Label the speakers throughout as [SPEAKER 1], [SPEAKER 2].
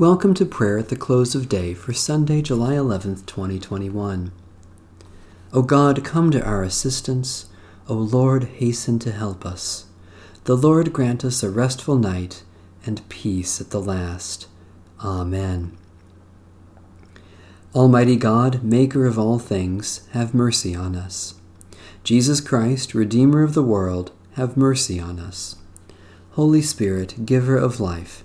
[SPEAKER 1] Welcome to prayer at the close of day for Sunday, July 11th, 2021. O God, come to our assistance. O Lord, hasten to help us. The Lord grant us a restful night and peace at the last. Amen. Almighty God, Maker of all things, have mercy on us. Jesus Christ, Redeemer of the world, have mercy on us. Holy Spirit, Giver of life,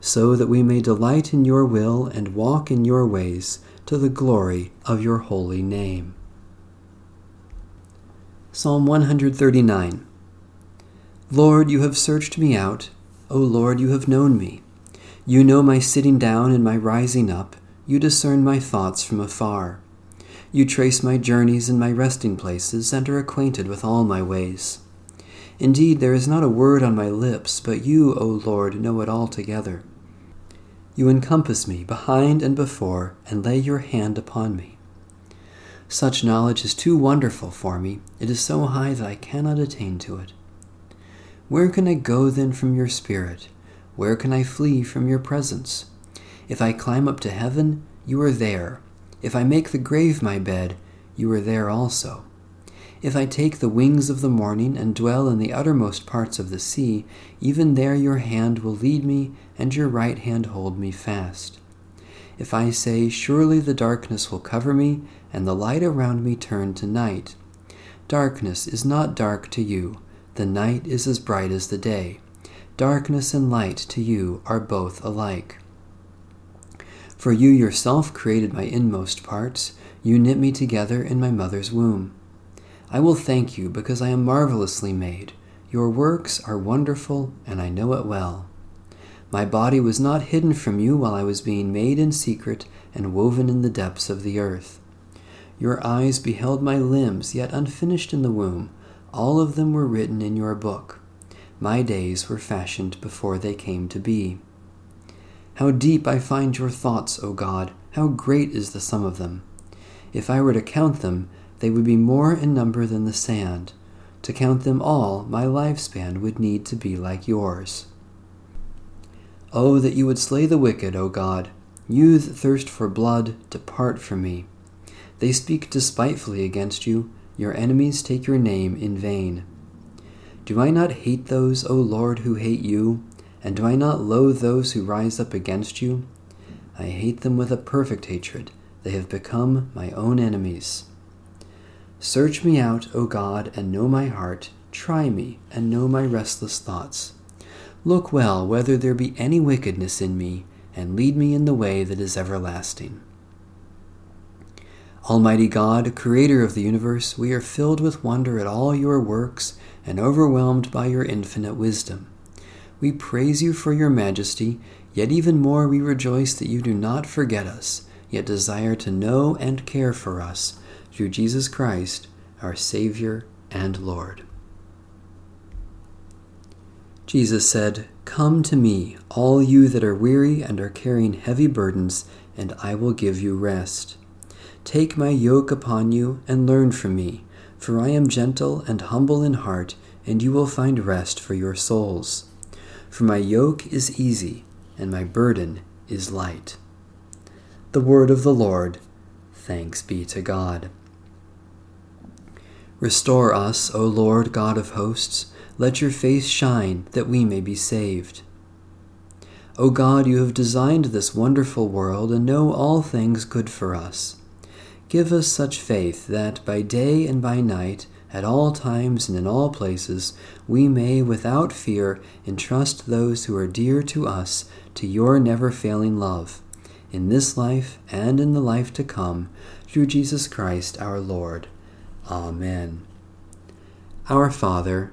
[SPEAKER 1] so that we may delight in your will and walk in your ways to the glory of your holy name. Psalm 139 Lord, you have searched me out. O Lord, you have known me. You know my sitting down and my rising up. You discern my thoughts from afar. You trace my journeys and my resting places and are acquainted with all my ways. Indeed, there is not a word on my lips, but you, O Lord, know it altogether. You encompass me behind and before, and lay your hand upon me. Such knowledge is too wonderful for me, it is so high that I cannot attain to it. Where can I go then from your Spirit? Where can I flee from your presence? If I climb up to heaven, you are there. If I make the grave my bed, you are there also. If I take the wings of the morning and dwell in the uttermost parts of the sea, even there your hand will lead me, and your right hand hold me fast. If I say, Surely the darkness will cover me, and the light around me turn to night. Darkness is not dark to you, the night is as bright as the day. Darkness and light to you are both alike. For you yourself created my inmost parts, you knit me together in my mother's womb. I will thank you because I am marvelously made. Your works are wonderful, and I know it well. My body was not hidden from you while I was being made in secret and woven in the depths of the earth. Your eyes beheld my limbs, yet unfinished in the womb. All of them were written in your book. My days were fashioned before they came to be. How deep I find your thoughts, O God! How great is the sum of them! If I were to count them, they would be more in number than the sand. To count them all, my lifespan would need to be like yours. Oh, that you would slay the wicked, O God! You that thirst for blood, depart from me. They speak despitefully against you, your enemies take your name in vain. Do I not hate those, O Lord, who hate you? And do I not loathe those who rise up against you? I hate them with a perfect hatred. They have become my own enemies. Search me out, O God, and know my heart. Try me, and know my restless thoughts. Look well whether there be any wickedness in me, and lead me in the way that is everlasting. Almighty God, Creator of the universe, we are filled with wonder at all your works and overwhelmed by your infinite wisdom. We praise you for your majesty, yet even more we rejoice that you do not forget us, yet desire to know and care for us through Jesus Christ, our Savior and Lord. Jesus said, Come to me, all you that are weary and are carrying heavy burdens, and I will give you rest. Take my yoke upon you and learn from me, for I am gentle and humble in heart, and you will find rest for your souls. For my yoke is easy, and my burden is light. The word of the Lord. Thanks be to God. Restore us, O Lord God of hosts. Let your face shine, that we may be saved. O God, you have designed this wonderful world and know all things good for us. Give us such faith that by day and by night, at all times and in all places, we may without fear entrust those who are dear to us to your never failing love, in this life and in the life to come, through Jesus Christ our Lord. Amen. Our Father,